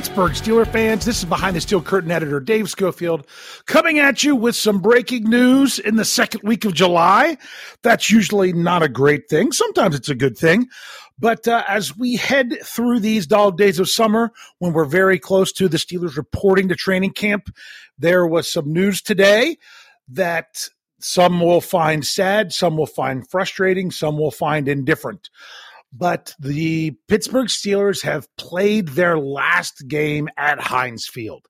Pittsburgh Steeler fans, this is Behind the Steel Curtain editor Dave Schofield coming at you with some breaking news in the second week of July. That's usually not a great thing. Sometimes it's a good thing. But uh, as we head through these dog days of summer, when we're very close to the Steelers reporting to training camp, there was some news today that some will find sad, some will find frustrating, some will find indifferent but the Pittsburgh Steelers have played their last game at Heinz Field.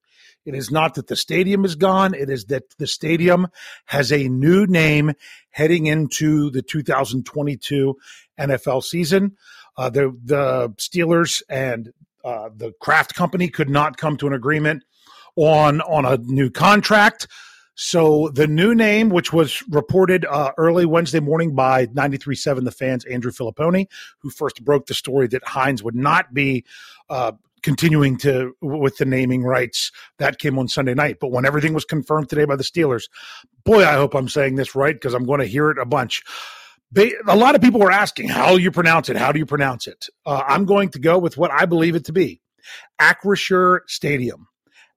It is not that the stadium is gone, it is that the stadium has a new name heading into the 2022 NFL season. Uh, the, the Steelers and uh, the Kraft Company could not come to an agreement on, on a new contract. So the new name, which was reported uh, early Wednesday morning by 93.7 The Fans, Andrew Fillipponi, who first broke the story that Heinz would not be uh, continuing to with the naming rights. That came on Sunday night. But when everything was confirmed today by the Steelers, boy, I hope I'm saying this right because I'm going to hear it a bunch. a lot of people were asking, how do you pronounce it? How do you pronounce it? Uh, I'm going to go with what I believe it to be Acrisure Stadium.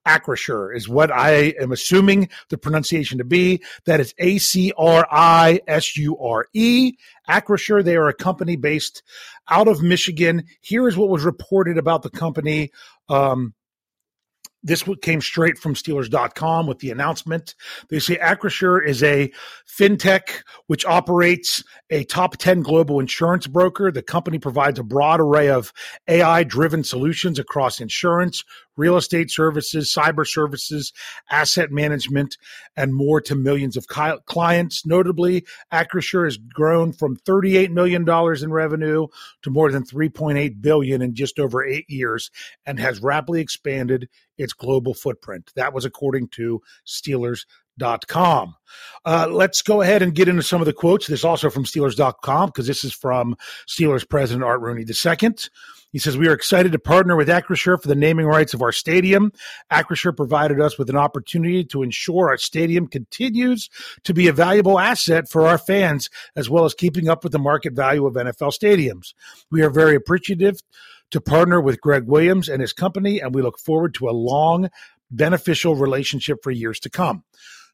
Acrisure is what I am assuming the pronunciation to be. That is A C R I S U R E. Acrisure, they are a company based out of Michigan. Here is what was reported about the company. Um, this came straight from Steelers.com with the announcement. They say Acrisure is a fintech which operates a top 10 global insurance broker. The company provides a broad array of AI driven solutions across insurance, real estate services, cyber services, asset management, and more to millions of clients. Notably, Acrisure has grown from $38 million in revenue to more than 3.8 billion in just over eight years and has rapidly expanded its global footprint. That was according to Steelers.com. Uh, let's go ahead and get into some of the quotes. This also from Steelers.com because this is from Steelers President Art Rooney II. He says, We are excited to partner with Acrisure for the naming rights of our stadium. Acrisure provided us with an opportunity to ensure our stadium continues to be a valuable asset for our fans, as well as keeping up with the market value of NFL stadiums. We are very appreciative to partner with Greg Williams and his company, and we look forward to a long, beneficial relationship for years to come.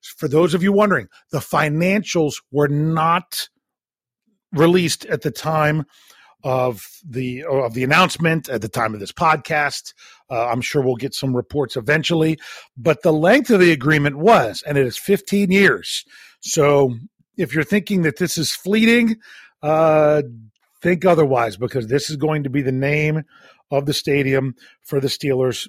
For those of you wondering, the financials were not released at the time of the of the announcement at the time of this podcast. Uh, I'm sure we'll get some reports eventually, but the length of the agreement was, and it is 15 years. So if you're thinking that this is fleeting, uh, think otherwise because this is going to be the name of the stadium for the Steelers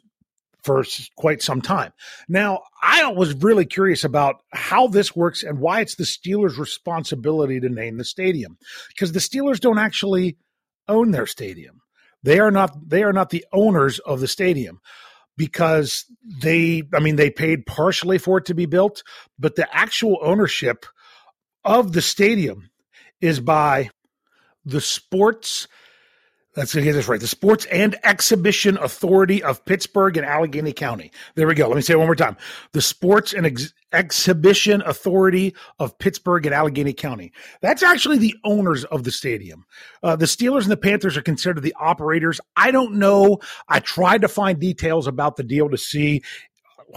for quite some time. Now, I was really curious about how this works and why it's the Steelers' responsibility to name the stadium because the Steelers don't actually own their stadium. They are not they are not the owners of the stadium because they I mean they paid partially for it to be built, but the actual ownership of the stadium is by the sports Let's get this right. The Sports and Exhibition Authority of Pittsburgh and Allegheny County. There we go. Let me say it one more time. The Sports and Ex- Exhibition Authority of Pittsburgh and Allegheny County. That's actually the owners of the stadium. Uh, the Steelers and the Panthers are considered the operators. I don't know. I tried to find details about the deal to see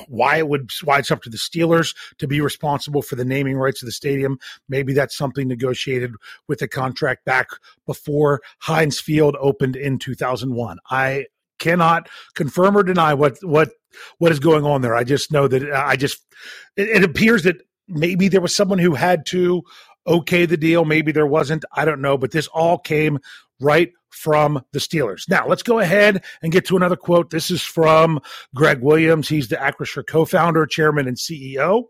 why it would why it's up to the Steelers to be responsible for the naming rights of the stadium. Maybe that's something negotiated with the contract back before Heinz Field opened in 2001. I cannot confirm or deny what what what is going on there. I just know that uh, I just it, it appears that maybe there was someone who had to okay the deal. Maybe there wasn't. I don't know. But this all came right from the Steelers. Now, let's go ahead and get to another quote. This is from Greg Williams. He's the Acrisure co founder, chairman, and CEO.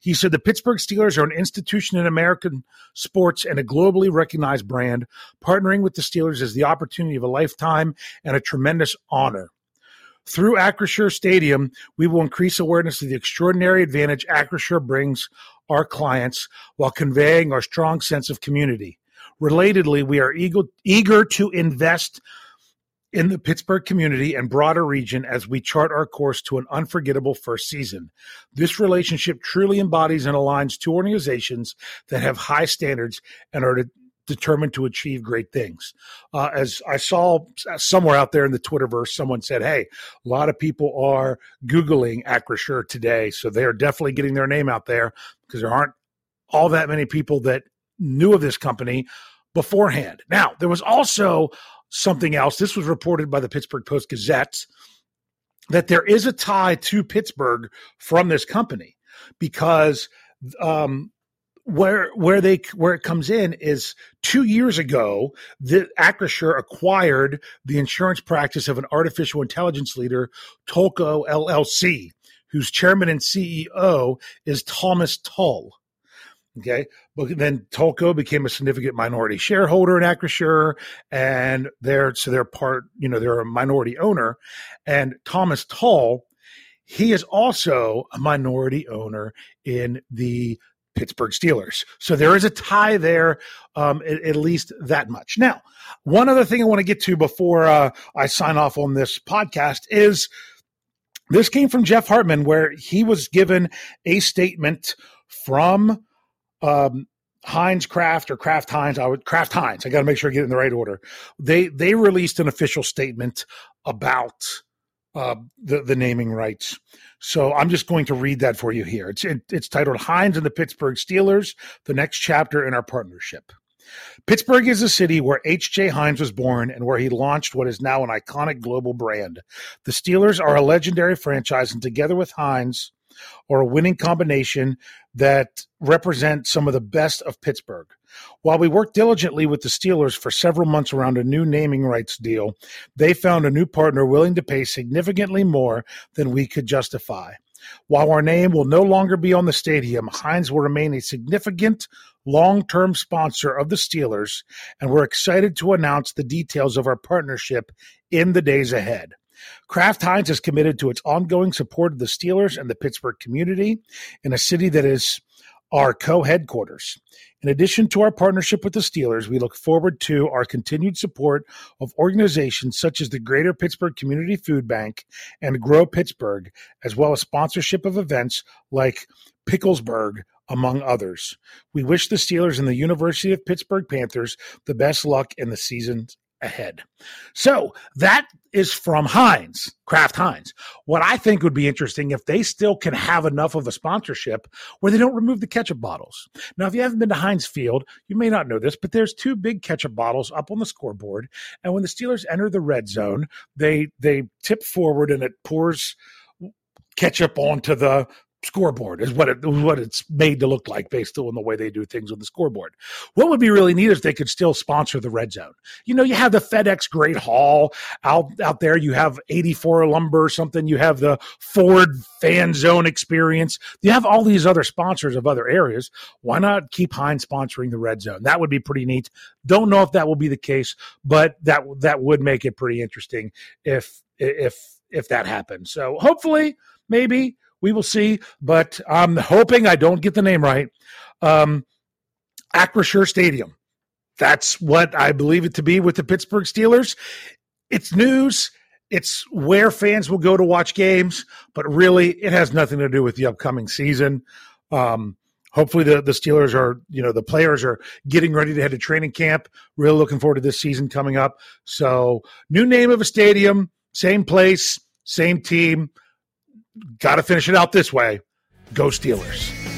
He said the Pittsburgh Steelers are an institution in American sports and a globally recognized brand. Partnering with the Steelers is the opportunity of a lifetime and a tremendous honor. Through Acrisure Stadium, we will increase awareness of the extraordinary advantage Acrisure brings our clients while conveying our strong sense of community. Relatedly, we are eager, eager to invest in the Pittsburgh community and broader region as we chart our course to an unforgettable first season. This relationship truly embodies and aligns two organizations that have high standards and are determined to achieve great things. Uh, as I saw somewhere out there in the Twitterverse, someone said, "Hey, a lot of people are googling Acrisure today, so they are definitely getting their name out there because there aren't all that many people that knew of this company beforehand." Now, there was also something else. This was reported by the Pittsburgh Post Gazette that there is a tie to Pittsburgh from this company because um, where where they where it comes in is two years ago the Acrisure acquired the insurance practice of an artificial intelligence leader Tulco LLC, whose chairman and CEO is Thomas Tull. Okay, but then Tulco became a significant minority shareholder in Acrisure, and they're so they're part, you know, they're a minority owner, and Thomas Tull, he is also a minority owner in the Pittsburgh Steelers. So there is a tie there, um, at, at, least that much. Now, one other thing I want to get to before uh, I sign off on this podcast is this came from Jeff Hartman, where he was given a statement from um, Heinz Kraft or Kraft Heinz. I would Kraft Heinz. I got to make sure I get in the right order. They they released an official statement about uh, the the naming rights. So I'm just going to read that for you here. It's it, it's titled Heinz and the Pittsburgh Steelers: The Next Chapter in Our Partnership. Pittsburgh is a city where H.J. Heinz was born and where he launched what is now an iconic global brand. The Steelers are a legendary franchise, and together with Heinz, or a winning combination that represent some of the best of Pittsburgh. While we worked diligently with the Steelers for several months around a new naming rights deal, they found a new partner willing to pay significantly more than we could justify. While our name will no longer be on the stadium, Heinz will remain a significant long term sponsor of the Steelers, and we're excited to announce the details of our partnership in the days ahead. Kraft Heinz is committed to its ongoing support of the Steelers and the Pittsburgh community in a city that is our co headquarters. In addition to our partnership with the Steelers, we look forward to our continued support of organizations such as the Greater Pittsburgh Community Food Bank and Grow Pittsburgh, as well as sponsorship of events like Picklesburg, among others. We wish the Steelers and the University of Pittsburgh Panthers the best luck in the season ahead. So that is from Heinz, Kraft Heinz. What I think would be interesting if they still can have enough of a sponsorship where they don't remove the ketchup bottles. Now, if you haven't been to Heinz Field, you may not know this, but there's two big ketchup bottles up on the scoreboard. And when the Steelers enter the red zone, they they tip forward and it pours ketchup onto the scoreboard is what it what it's made to look like based on the way they do things on the scoreboard. What would be really neat is they could still sponsor the red zone. You know, you have the FedEx Great Hall out out there. You have 84 Lumber or something. You have the Ford Fan Zone Experience. You have all these other sponsors of other areas. Why not keep Heinz sponsoring the red zone? That would be pretty neat. Don't know if that will be the case, but that that would make it pretty interesting if if if that happens. So hopefully, maybe we will see, but I'm hoping I don't get the name right. Um, Acrisure Stadium. That's what I believe it to be with the Pittsburgh Steelers. It's news. It's where fans will go to watch games, but really, it has nothing to do with the upcoming season. Um, hopefully, the, the Steelers are, you know, the players are getting ready to head to training camp. Really looking forward to this season coming up. So, new name of a stadium, same place, same team got to finish it out this way. Go Steelers.